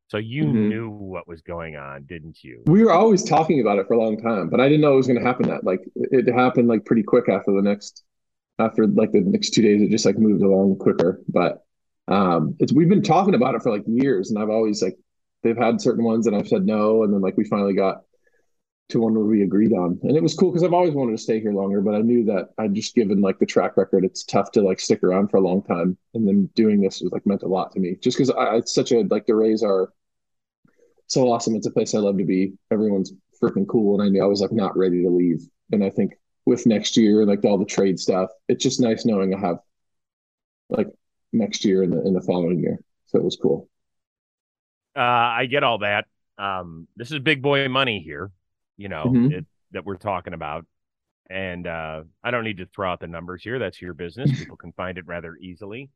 so you mm-hmm. knew what was going on didn't you? We were always talking about it for a long time but i didn't know it was going to happen that like it happened like pretty quick after the next after like the next two days it just like moved along quicker. But um, it's we've been talking about it for like years, and I've always like they've had certain ones, and I've said no, and then like we finally got to one where we agreed on, and it was cool because I've always wanted to stay here longer, but I knew that I'd just given like the track record, it's tough to like stick around for a long time, and then doing this was like meant a lot to me, just because I it's such a like the Rays are so awesome. It's a place I love to be. Everyone's freaking cool, and I knew I was like not ready to leave, and I think with next year, like all the trade stuff, it's just nice knowing I have like next year and the in the following year. So it was cool. Uh, I get all that. Um, this is big boy money here, you know, mm-hmm. it, that we're talking about. And uh, I don't need to throw out the numbers here. That's your business. People can find it rather easily.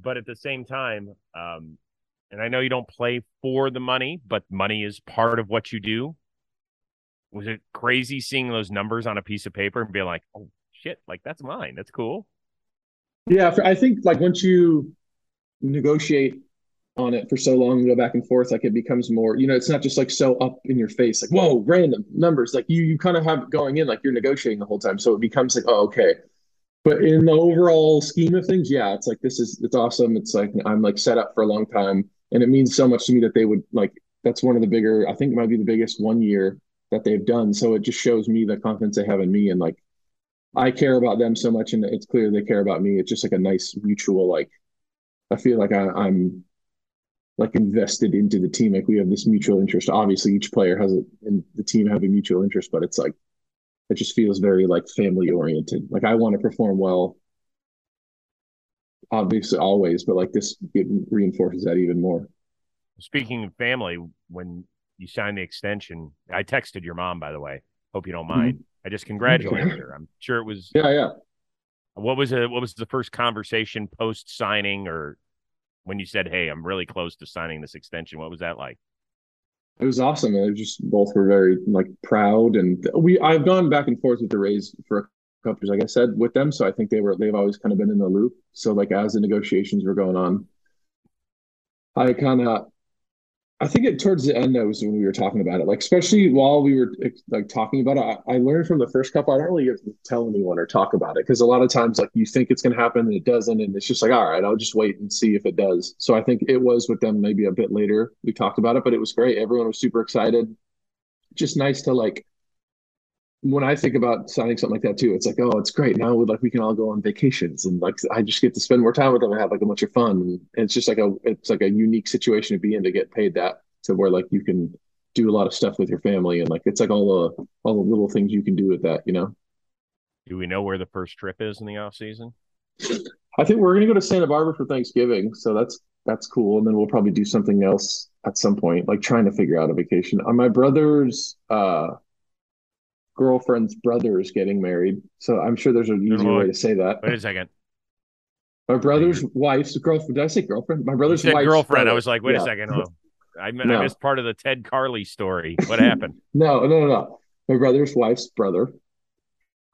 But at the same time, um, and I know you don't play for the money, but money is part of what you do. Was it crazy seeing those numbers on a piece of paper and being like, oh, shit, like that's mine. That's cool. Yeah, I think like once you negotiate on it for so long and go back and forth, like it becomes more, you know, it's not just like so up in your face, like, whoa, random numbers. Like you you kind of have going in, like you're negotiating the whole time. So it becomes like, oh, okay. But in the overall scheme of things, yeah, it's like this is it's awesome. It's like I'm like set up for a long time. And it means so much to me that they would like that's one of the bigger, I think it might be the biggest one year that they've done. So it just shows me the confidence they have in me and like I care about them so much, and it's clear they care about me. It's just like a nice mutual like. I feel like I, I'm like invested into the team. Like we have this mutual interest. Obviously, each player has it, and the team have a mutual interest, but it's like it just feels very like family oriented. Like I want to perform well, obviously always, but like this it reinforces that even more. Speaking of family, when you signed the extension, I texted your mom by the way. Hope you don't mind. Mm-hmm. I just congratulated her. I'm sure it was. Yeah, yeah. What was it? What was the first conversation post signing, or when you said, "Hey, I'm really close to signing this extension"? What was that like? It was awesome. It was just both were very like proud, and we. I've gone back and forth with the Rays for a like I said, with them. So I think they were they've always kind of been in the loop. So like as the negotiations were going on, I kind of I think it towards the end that was when we were talking about it, like especially while we were like talking about it. I, I learned from the first couple. I don't really tell anyone or talk about it because a lot of times, like you think it's going to happen and it doesn't, and it's just like, all right, I'll just wait and see if it does. So I think it was with them maybe a bit later. We talked about it, but it was great. Everyone was super excited. Just nice to like when I think about signing something like that too, it's like, oh, it's great. Now we like we can all go on vacations and like I just get to spend more time with them and have like a bunch of fun. And it's just like a it's like a unique situation to be in to get paid that to where like you can do a lot of stuff with your family and like it's like all the all the little things you can do with that, you know. Do we know where the first trip is in the off season? I think we're gonna go to Santa Barbara for Thanksgiving, so that's that's cool. And then we'll probably do something else at some point, like trying to figure out a vacation. On uh, my brother's uh girlfriend's brother is getting married. So I'm sure there's an easier way to say that. Wait a second. My brother's wife's girlfriend. Did I say girlfriend? My brother's wife's girlfriend. Brother. I was like, wait yeah. a second. Oh, I, no. I missed part of the Ted Carly story. What happened? no, no, no, no. My brother's wife's brother.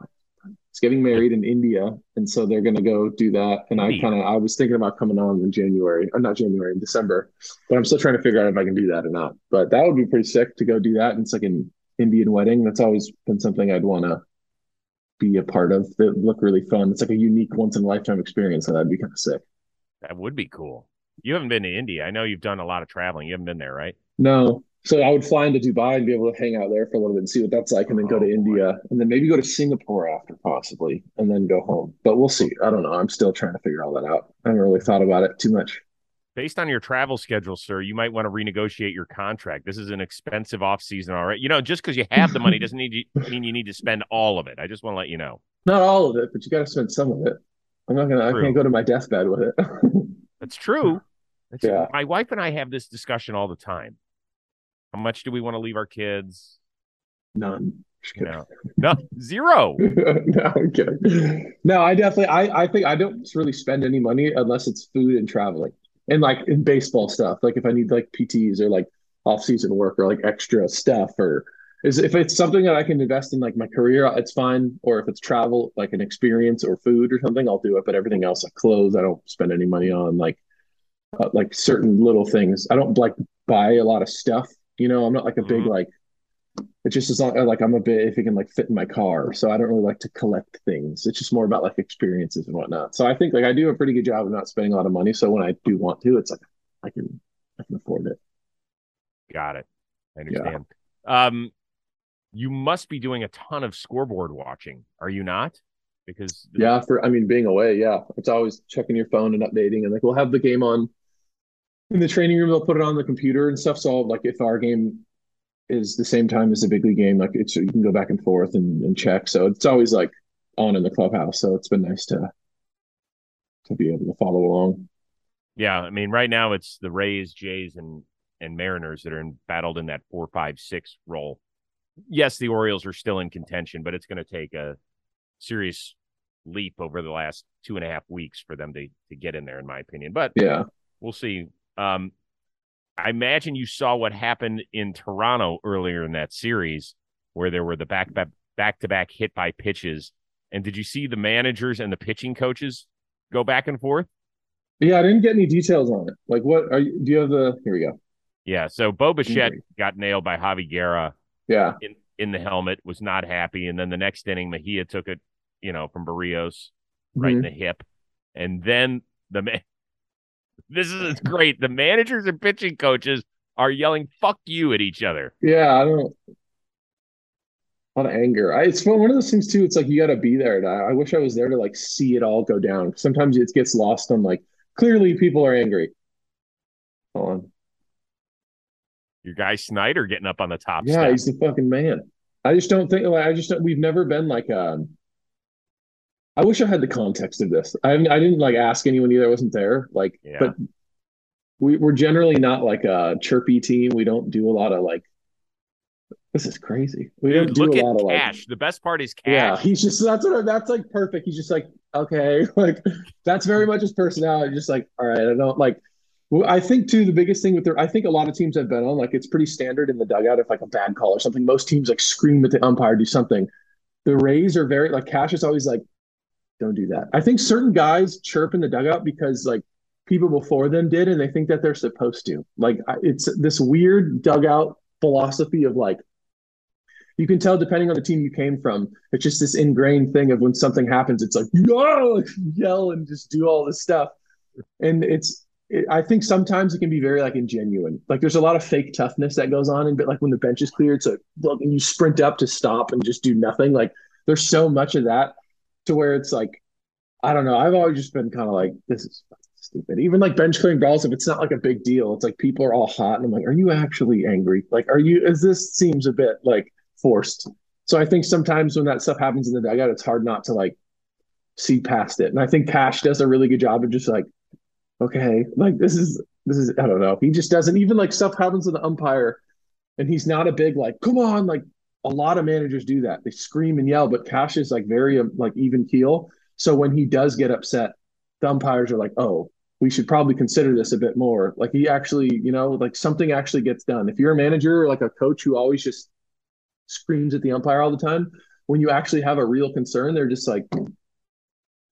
is getting married in India, and so they're going to go do that. And I kind of I was thinking about coming on in January, or not January, in December, but I'm still trying to figure out if I can do that or not. But that would be pretty sick to go do that. And it's like an Indian wedding. That's always been something I'd want to be a part of. It look really fun. It's like a unique once in a lifetime experience, and that'd be kind of sick. That would be cool. You haven't been to India. I know you've done a lot of traveling. You haven't been there, right? No, so I would fly into Dubai and be able to hang out there for a little bit and see what that's like, and then go to oh, India, and then maybe go to Singapore after, possibly, and then go home. But we'll see. I don't know. I'm still trying to figure all that out. I haven't really thought about it too much. Based on your travel schedule, sir, you might want to renegotiate your contract. This is an expensive off season, all right. You know, just because you have the money doesn't need you, mean you need to spend all of it. I just want to let you know. Not all of it, but you got to spend some of it. I'm not gonna. True. I can't go to my deathbed with it. That's true. That's, yeah. My wife and I have this discussion all the time how much do we want to leave our kids? None. No, no, zero. no, I'm kidding. No, I definitely, I, I think I don't really spend any money unless it's food and traveling and like in baseball stuff. Like if I need like PTs or like off season work or like extra stuff or is if it's something that I can invest in like my career, it's fine. Or if it's travel, like an experience or food or something, I'll do it. But everything else, like clothes, I don't spend any money on like uh, like certain little things. I don't like buy a lot of stuff you know, I'm not like a big mm-hmm. like. It's just as long like I'm a bit if it can like fit in my car, so I don't really like to collect things. It's just more about like experiences and whatnot. So I think like I do a pretty good job of not spending a lot of money. So when I do want to, it's like I can I can afford it. Got it. I understand. Yeah. Um, you must be doing a ton of scoreboard watching, are you not? Because yeah, for I mean being away, yeah, it's always checking your phone and updating, and like we'll have the game on in the training room they'll put it on the computer and stuff so like if our game is the same time as the big league game. Like it's you can go back and forth and, and check. So it's always like on in the clubhouse. So it's been nice to to be able to follow along. Yeah i mean right now it's the rays jays and and mariners that are in, battled in that four five six role. Yes the orioles are still in contention but it's going to take a serious leap over the last two and a half weeks for them to to get in there in my opinion. But yeah. we'll see. Um, I imagine you saw what happened in Toronto earlier in that series, where there were the back back to back hit by pitches. And did you see the managers and the pitching coaches go back and forth? Yeah, I didn't get any details on it. Like, what are you? Do you have the? Here we go. Yeah, so Bo Bichette got nailed by Javy Guerra. Yeah, in, in the helmet was not happy, and then the next inning Mejia took it, you know, from Barrios right mm-hmm. in the hip, and then the man this is great. The managers and pitching coaches are yelling "fuck you" at each other. Yeah, I don't. A lot of anger. I, it's one of those things too. It's like you got to be there. To, I wish I was there to like see it all go down. Sometimes it gets lost on like clearly people are angry. Hold on. Your guy Snyder getting up on the top. Yeah, step. he's the fucking man. I just don't think like I just don't, we've never been like um I wish I had the context of this. I I didn't like ask anyone either. I wasn't there. Like, yeah. but we we're generally not like a chirpy team. We don't do a lot of like. This is crazy. We Dude, don't do a lot of cash. Like, the best part is cash. Yeah, he's just that's what that's like perfect. He's just like okay, like that's very much his personality. Just like all right, I don't like. I think too the biggest thing with their I think a lot of teams have been on like it's pretty standard in the dugout if like a bad call or something. Most teams like scream at the umpire, do something. The Rays are very like Cash is always like don't do that. I think certain guys chirp in the dugout because like people before them did, and they think that they're supposed to. Like it's this weird dugout philosophy of like you can tell depending on the team you came from. It's just this ingrained thing of when something happens, it's like oh, yell and just do all this stuff, and it's. It, I think sometimes it can be very like ingenuine. Like there's a lot of fake toughness that goes on, and but like when the bench is cleared it's like look, you sprint up to stop and just do nothing. Like there's so much of that to where it's like, I don't know. I've always just been kind of like, this is stupid. Even like bench clearing balls, if it's not like a big deal, it's like people are all hot, and I'm like, are you actually angry? Like, are you? Is this seems a bit like forced? So I think sometimes when that stuff happens in the dugout, it's hard not to like see past it. And I think Cash does a really good job of just like, okay, like this is this is I don't know. He just doesn't even like stuff happens with the umpire, and he's not a big like, come on, like a lot of managers do that. They scream and yell, but Cash is like very um, like even keel. So when he does get upset, the umpires are like, "Oh, we should probably consider this a bit more." Like he actually, you know, like something actually gets done. If you're a manager or like a coach who always just screams at the umpire all the time, when you actually have a real concern, they're just like,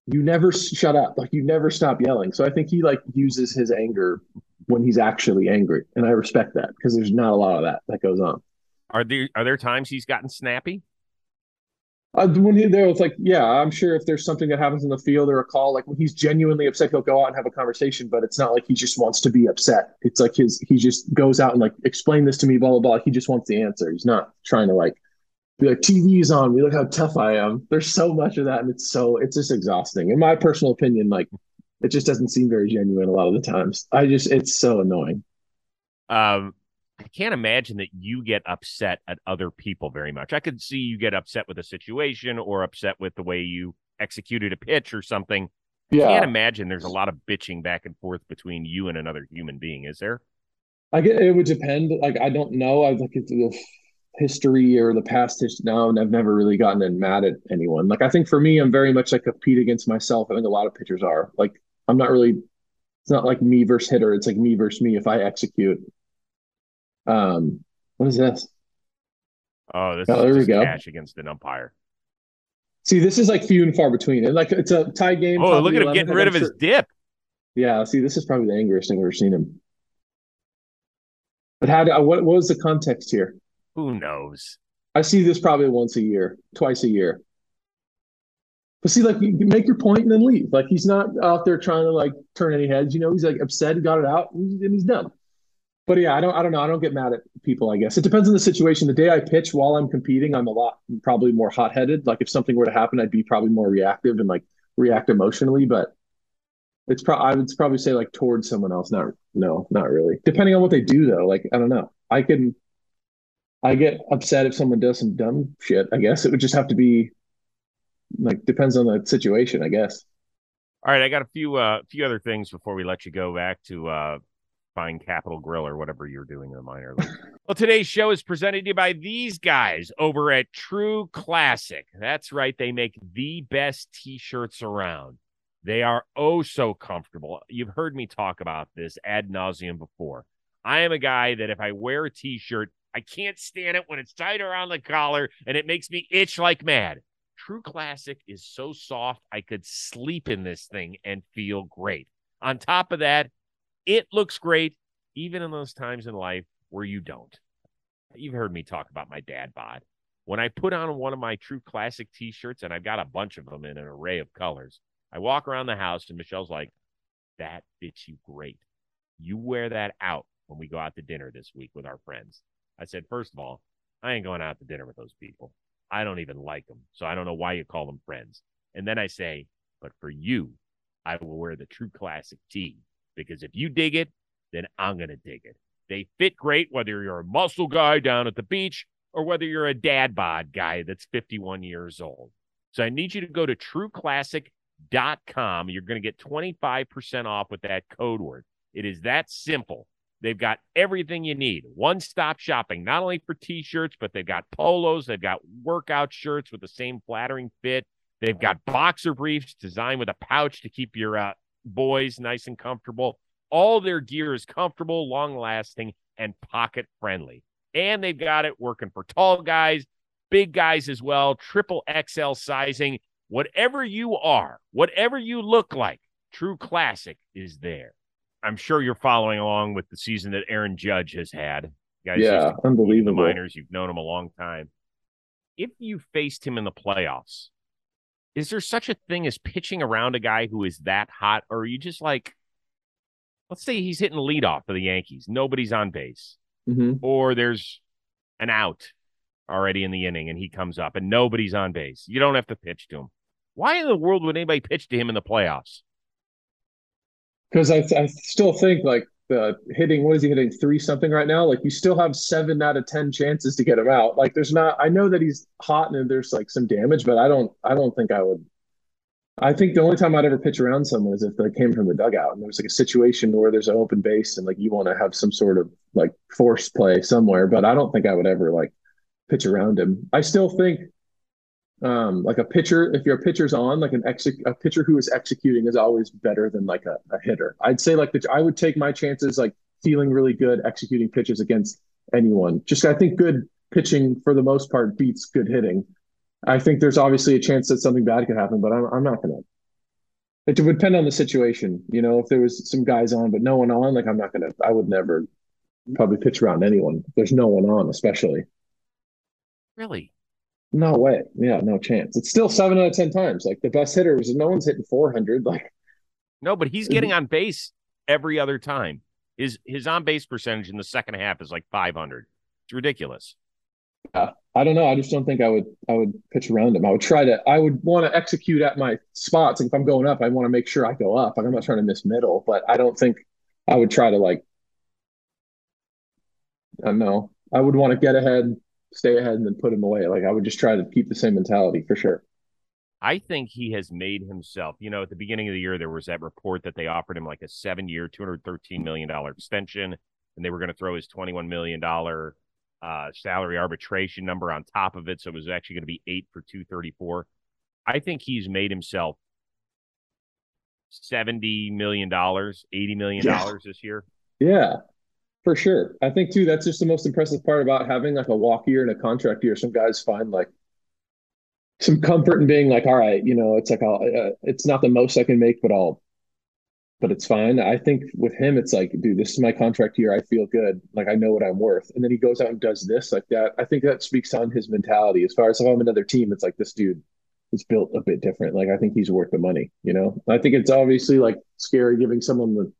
you never shut up. Like you never stop yelling. So I think he like uses his anger when he's actually angry. And I respect that because there's not a lot of that that goes on. Are there are there times he's gotten snappy? Uh, when he there was like, yeah, I'm sure if there's something that happens in the field or a call, like when he's genuinely upset, he'll go out and have a conversation. But it's not like he just wants to be upset. It's like his he just goes out and like explain this to me, blah blah blah. He just wants the answer. He's not trying to like be like TV's on me. Look how tough I am. There's so much of that, and it's so it's just exhausting. In my personal opinion, like it just doesn't seem very genuine a lot of the times. I just it's so annoying. Um, I can't imagine that you get upset at other people very much. I could see you get upset with a situation or upset with the way you executed a pitch or something. Yeah. I can't imagine there's a lot of bitching back and forth between you and another human being, is there? I get it would depend. Like I don't know. I look at the history or the past history now, and I've never really gotten mad at anyone. Like I think for me, I'm very much like compete against myself. I think a lot of pitchers are. Like I'm not really. It's not like me versus hitter. It's like me versus me. If I execute, um, what is this? Oh, this oh, there we go. Cash against an umpire. See, this is like few and far between. And like it's a tie game. Oh, look at him getting rid of his dip. Yeah, see, this is probably the angriest thing I've ever seen him. But how? Do, what, what was the context here? Who knows? I see this probably once a year, twice a year. But see, like, you make your point and then leave. Like, he's not out there trying to like turn any heads. You know, he's like upset, got it out, and he's done. But yeah, I don't, I don't know. I don't get mad at people. I guess it depends on the situation. The day I pitch while I'm competing, I'm a lot probably more hot headed. Like if something were to happen, I'd be probably more reactive and like react emotionally. But it's probably I would probably say like towards someone else. Not no, not really. Depending on what they do though. Like I don't know. I can I get upset if someone does some dumb shit. I guess it would just have to be like depends on the situation. I guess. All right, I got a few uh few other things before we let you go back to uh find Capital Grille or whatever you're doing in the minor league. well, today's show is presented to you by these guys over at True Classic. That's right, they make the best t-shirts around. They are oh so comfortable. You've heard me talk about this ad nauseum before. I am a guy that if I wear a t-shirt I can't stand it when it's tight around the collar and it makes me itch like mad. True Classic is so soft, I could sleep in this thing and feel great. On top of that, it looks great, even in those times in life where you don't. You've heard me talk about my dad bod. When I put on one of my True Classic t shirts, and I've got a bunch of them in an array of colors, I walk around the house and Michelle's like, that fits you great. You wear that out when we go out to dinner this week with our friends. I said, first of all, I ain't going out to dinner with those people. I don't even like them. So I don't know why you call them friends. And then I say, but for you, I will wear the true classic tee because if you dig it, then I'm going to dig it. They fit great whether you're a muscle guy down at the beach or whether you're a dad bod guy that's 51 years old. So I need you to go to trueclassic.com. You're going to get 25% off with that code word. It is that simple. They've got everything you need. One stop shopping, not only for t shirts, but they've got polos, they've got workout shirts with the same flattering fit. They've got boxer briefs designed with a pouch to keep your uh, boys nice and comfortable. All their gear is comfortable, long lasting, and pocket friendly. And they've got it working for tall guys, big guys as well, triple XL sizing. Whatever you are, whatever you look like, True Classic is there. I'm sure you're following along with the season that Aaron Judge has had. Guys, yeah, unbelievable. The minors, you've known him a long time. If you faced him in the playoffs, is there such a thing as pitching around a guy who is that hot, or are you just like, let's say he's hitting leadoff for the Yankees, nobody's on base, mm-hmm. or there's an out already in the inning and he comes up and nobody's on base. You don't have to pitch to him. Why in the world would anybody pitch to him in the playoffs? because I, I still think like the hitting what is he hitting three something right now? Like you still have seven out of ten chances to get him out. Like there's not i know that he's hot and there's like some damage but i don't i don't think i would i think the only time i'd ever pitch around someone is if they came from the dugout and there's like a situation where there's an open base and like you want to have some sort of like force play somewhere but i don't think i would ever like pitch around him. I still think um, like a pitcher, if your pitcher's on, like an ex- a pitcher who is executing is always better than like a, a hitter. I'd say like the, I would take my chances like feeling really good executing pitches against anyone. Just I think good pitching for the most part beats good hitting. I think there's obviously a chance that something bad could happen, but I'm I'm not gonna. It would depend on the situation, you know. If there was some guys on, but no one on, like I'm not gonna. I would never probably pitch around anyone. There's no one on, especially. Really? No way. Yeah, no chance. It's still seven out of ten times. Like the best hitters, no one's hitting 400. Like no, but he's getting on base every other time. His his on base percentage in the second half is like 500. It's ridiculous. Yeah, I don't know. I just don't think I would I would pitch around him. I would try to. I would want to execute at my spots. Like if I'm going up, I want to make sure I go up. Like I'm not trying to miss middle, but I don't think I would try to like. I don't know. I would want to get ahead, stay ahead, and then put him away. Like I would just try to keep the same mentality for sure. I think he has made himself. You know, at the beginning of the year, there was that report that they offered him like a two hundred thirteen million dollar extension, and they were going to throw his twenty-one million dollar uh, salary arbitration number on top of it. So it was actually going to be eight for 234. I think he's made himself $70 million, $80 million yeah. this year. Yeah, for sure. I think too, that's just the most impressive part about having like a walk year and a contract year. Some guys find like some comfort in being like, all right, you know, it's like, I'll, uh, it's not the most I can make, but I'll but it's fine. I think with him, it's like, dude, this is my contract year. I feel good. Like I know what I'm worth. And then he goes out and does this like that. I think that speaks on his mentality. As far as if I'm another team, it's like this dude is built a bit different. Like I think he's worth the money. You know, I think it's obviously like scary giving someone the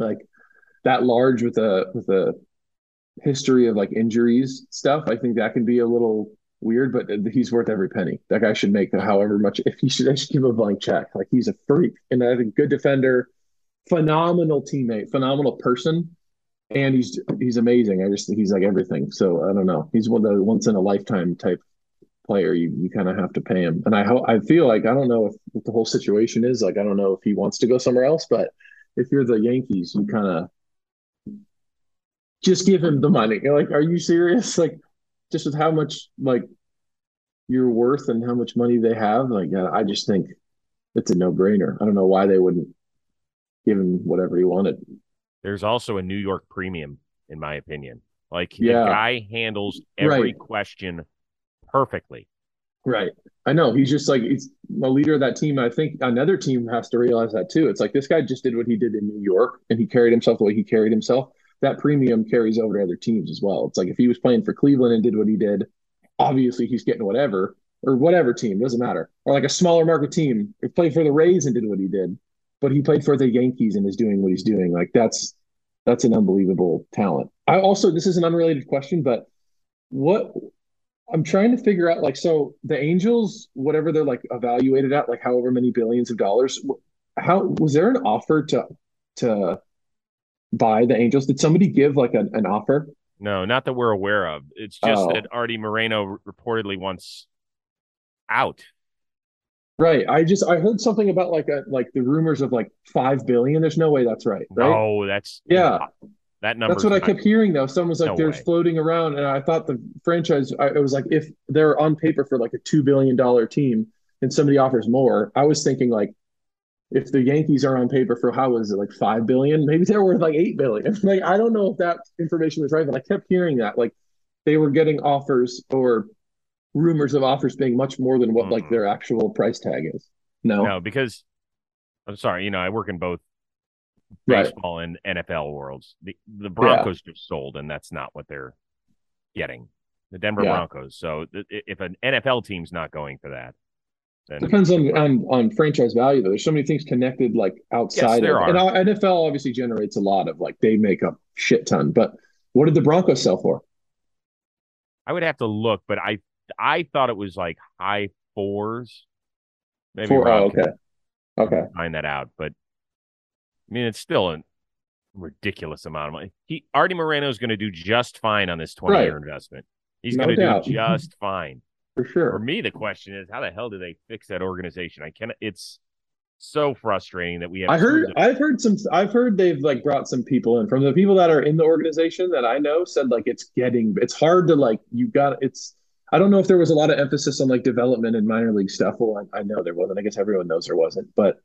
like that large with a with a history of like injuries stuff. I think that can be a little weird, but he's worth every penny. That guy should make however much. If he should, I should give a blank check. Like he's a freak, and I think good defender phenomenal teammate, phenomenal person, and he's he's amazing. I just he's like everything. So I don't know. He's one of the once in a lifetime type player. You you kind of have to pay him. And I hope I feel like I don't know if the whole situation is. Like I don't know if he wants to go somewhere else, but if you're the Yankees, you kind of just give him the money. Like, are you serious? Like, just with how much like you're worth and how much money they have, like I just think it's a no brainer. I don't know why they wouldn't give him whatever he wanted. There's also a New York premium, in my opinion. Like yeah. the guy handles every right. question perfectly. Right. I know. He's just like he's a leader of that team. I think another team has to realize that too. It's like this guy just did what he did in New York and he carried himself the way he carried himself. That premium carries over to other teams as well. It's like if he was playing for Cleveland and did what he did, obviously he's getting whatever or whatever team, doesn't matter. Or like a smaller market team, if played for the Rays and did what he did, but he played for the Yankees and is doing what he's doing. Like that's that's an unbelievable talent. I also this is an unrelated question, but what I'm trying to figure out like so the Angels, whatever they're like evaluated at, like however many billions of dollars, how was there an offer to to buy the Angels? Did somebody give like an, an offer? No, not that we're aware of. It's just oh. that Arte Moreno reportedly wants out. Right. I just I heard something about like a like the rumors of like five billion. There's no way that's right. Right. Oh, that's yeah. That number. That's what I kept hearing though. Someone was like, no "There's way. floating around," and I thought the franchise. I, it was like if they're on paper for like a two billion dollar team, and somebody offers more. I was thinking like, if the Yankees are on paper for how was it like five billion? Maybe they're worth like eight billion. like I don't know if that information was right, but I kept hearing that like they were getting offers or rumors of offers being much more than what mm. like their actual price tag is. No, no, because I'm sorry, you know, I work in both baseball right. and NFL worlds. The the Broncos yeah. just sold, and that's not what they're getting. The Denver yeah. Broncos. So th- if an NFL team's not going for that, then depends on, on on franchise value. Though there's so many things connected, like outside. Yes, there of, are. And NFL obviously generates a lot of like they make a shit ton. But what did the Broncos sell for? I would have to look, but I I thought it was like high fours. Maybe Four, oh, okay. Okay. Find that out. But I mean, it's still a ridiculous amount of money. He Arte Moreno is going to do just fine on this 20 right. year investment. He's no going to do just fine. For sure. For me, the question is, how the hell do they fix that organization? I can't. It's so frustrating that we have. I heard. I've heard some. I've heard they've like brought some people in from the people that are in the organization that I know said like it's getting. It's hard to like you got. It's I don't know if there was a lot of emphasis on like development and minor league stuff. Well, I, I, know there wasn't. I guess everyone knows there wasn't. But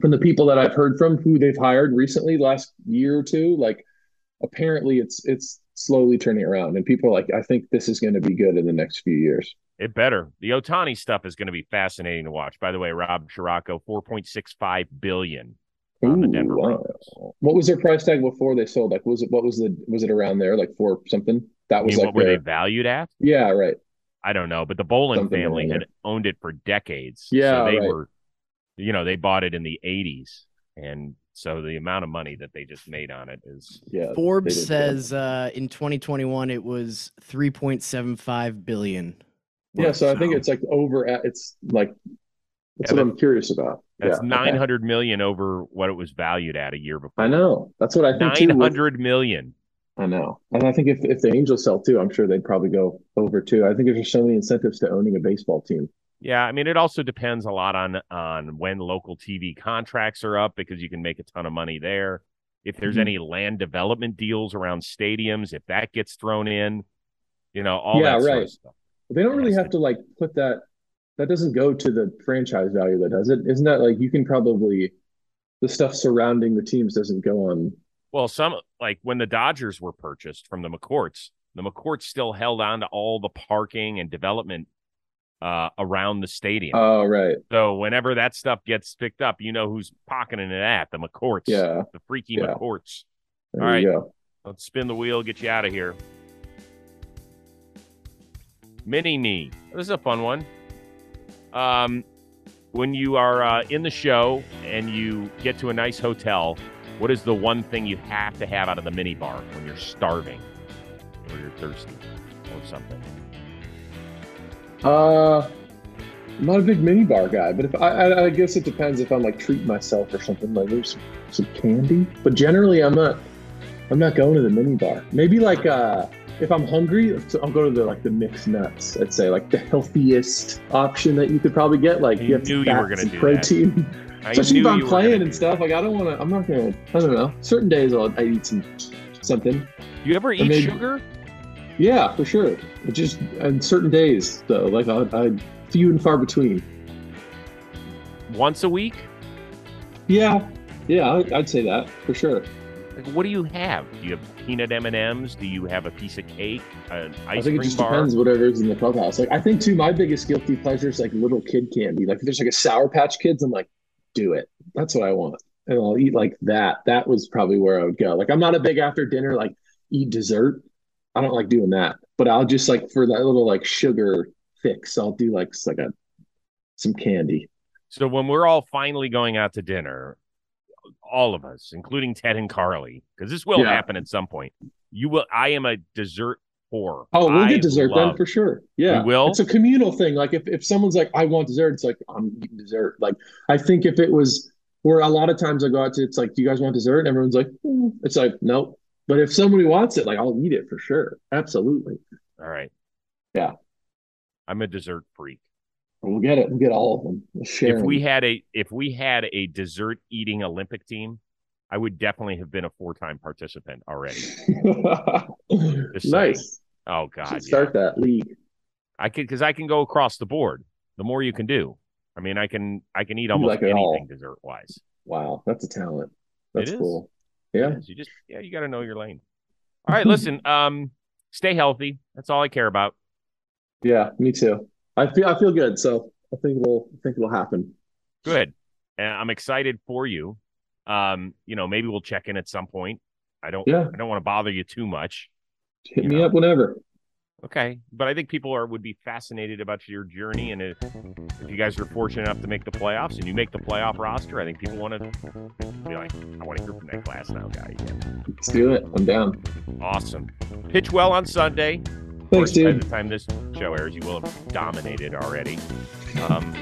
from the people that I've heard from who they've hired recently, last year or two, like apparently it's it's slowly turning around, and people are like, I think this is going to be good in the next few years. It better. The Ohtani stuff is going to be fascinating to watch. By the way, Rob Scirocco, four point six five billion on the Denver wow. What was their price tag before they sold? Like, was it what was the was it around there? Like four something? That was like what were their... they valued at? Yeah, right. I don't know, but the Bowlen something family had owned it for decades. Yeah, so they right. were, you know, they bought it in the '80s, and so the amount of money that they just made on it is. Yeah. Forbes says uh, in 2021 it was 3.75 billion. Yeah, so, so I think it's like over at it's like that's yeah, what I'm curious about. That's yeah, nine hundred okay. million over what it was valued at a year before. I know. That's what I think. Nine hundred million. I know. And I think if, if the Angels sell too, I'm sure they'd probably go over too. I think there's just so many incentives to owning a baseball team. Yeah, I mean, it also depends a lot on on when local TV contracts are up because you can make a ton of money there. If there's mm-hmm. any land development deals around stadiums, if that gets thrown in, you know, all yeah, that right. Sort of stuff. They don't really have to like put that that doesn't go to the franchise value that does it? Isn't that like you can probably the stuff surrounding the teams doesn't go on. Well some like when the dodgers were purchased from the mccourts the mccourts still held on to all the parking and development uh, around the stadium. Oh right. So whenever that stuff gets picked up you know who's pocketing it at the mccourts yeah. the freaky yeah. mccourts. There all right. go. let's spin the wheel get you out of here mini me this is a fun one um, when you are uh, in the show and you get to a nice hotel, what is the one thing you have to have out of the mini bar when you're starving or you're thirsty or something? Uh, I'm not a big mini bar guy, but if I, I, I guess it depends if I'm like treating myself or something. Like there's some, some candy, but generally I'm not. I'm not going to the mini bar. Maybe like uh if I'm hungry, I'll go to the like the mixed nuts. I'd say like the healthiest option that you could probably get. Like you, have knew you were gonna do protein. Especially if I'm playing and stuff. Like I don't want to. I'm not gonna. I don't know. Certain days I'll I eat some something. You ever eat maybe, sugar? Yeah, for sure. But just on certain days though. Like I, I few and far between. Once a week. Yeah, yeah, I'd say that for sure. Like, what do you have? Do you have peanut M and M's? Do you have a piece of cake? An ice I think it just bar? depends whatever is in the clubhouse. Like I think too, my biggest guilty pleasure is like little kid candy. Like if there's like a Sour Patch Kids, I'm like, do it. That's what I want, and I'll eat like that. That was probably where I would go. Like I'm not a big after dinner like eat dessert. I don't like doing that, but I'll just like for that little like sugar fix, I'll do like like a some candy. So when we're all finally going out to dinner, all of us, including Ted and Carly, because this will yeah. happen at some point. You will. I am a dessert whore. Oh, we'll I get dessert love, then for sure. Yeah, we will. It's a communal thing. Like if if someone's like, I want dessert, it's like I'm eating dessert. Like I think if it was where a lot of times I go out to, it's like, do you guys want dessert? And everyone's like, mm. it's like, nope. But if somebody wants it, like I'll eat it for sure. Absolutely. All right. Yeah. I'm a dessert freak. We'll get it. We'll get all of them. We'll if we had a if we had a dessert eating Olympic team, I would definitely have been a four time participant already. nice. Oh God! Start yeah. that league. I can because I can go across the board. The more you can do, I mean, I can I can eat almost like anything dessert wise. Wow, that's a talent. That's cool. Yeah, you just yeah, you got to know your lane. All right, listen. Um, stay healthy. That's all I care about. Yeah, me too. I feel I feel good, so I think it'll I think it'll happen. Good, and I'm excited for you. Um, you know, maybe we'll check in at some point. I don't. Yeah. I don't want to bother you too much. Hit me know. up whenever. Okay, but I think people are would be fascinated about your journey, and if, if you guys are fortunate enough to make the playoffs and you make the playoff roster, I think people want to be like, I want to hear from that class Glasnow guy again. Let's do it. I'm down. Awesome. Pitch well on Sunday. Thanks, dude. By the time this show airs, you will have dominated already. Um,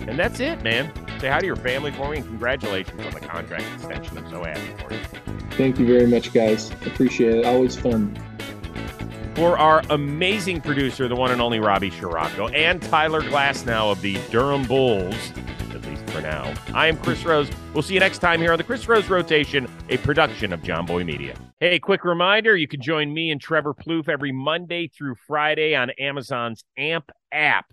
and that's it, man. Say hi to your family for me and congratulations on the contract extension. I'm so happy for you. Thank you very much, guys. Appreciate it. Always fun. For our amazing producer, the one and only Robbie Scirocco, and Tyler Glasnow of the Durham Bulls, for now. I am Chris Rose. We'll see you next time here on the Chris Rose Rotation, a production of Jomboy Media. Hey, quick reminder you can join me and Trevor Plouffe every Monday through Friday on Amazon's AMP app.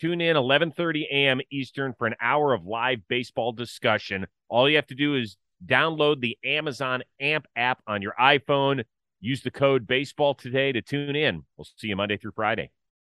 Tune in 11:30 a.m. Eastern for an hour of live baseball discussion. All you have to do is download the Amazon AMP app on your iPhone. Use the code baseball today to tune in. We'll see you Monday through Friday.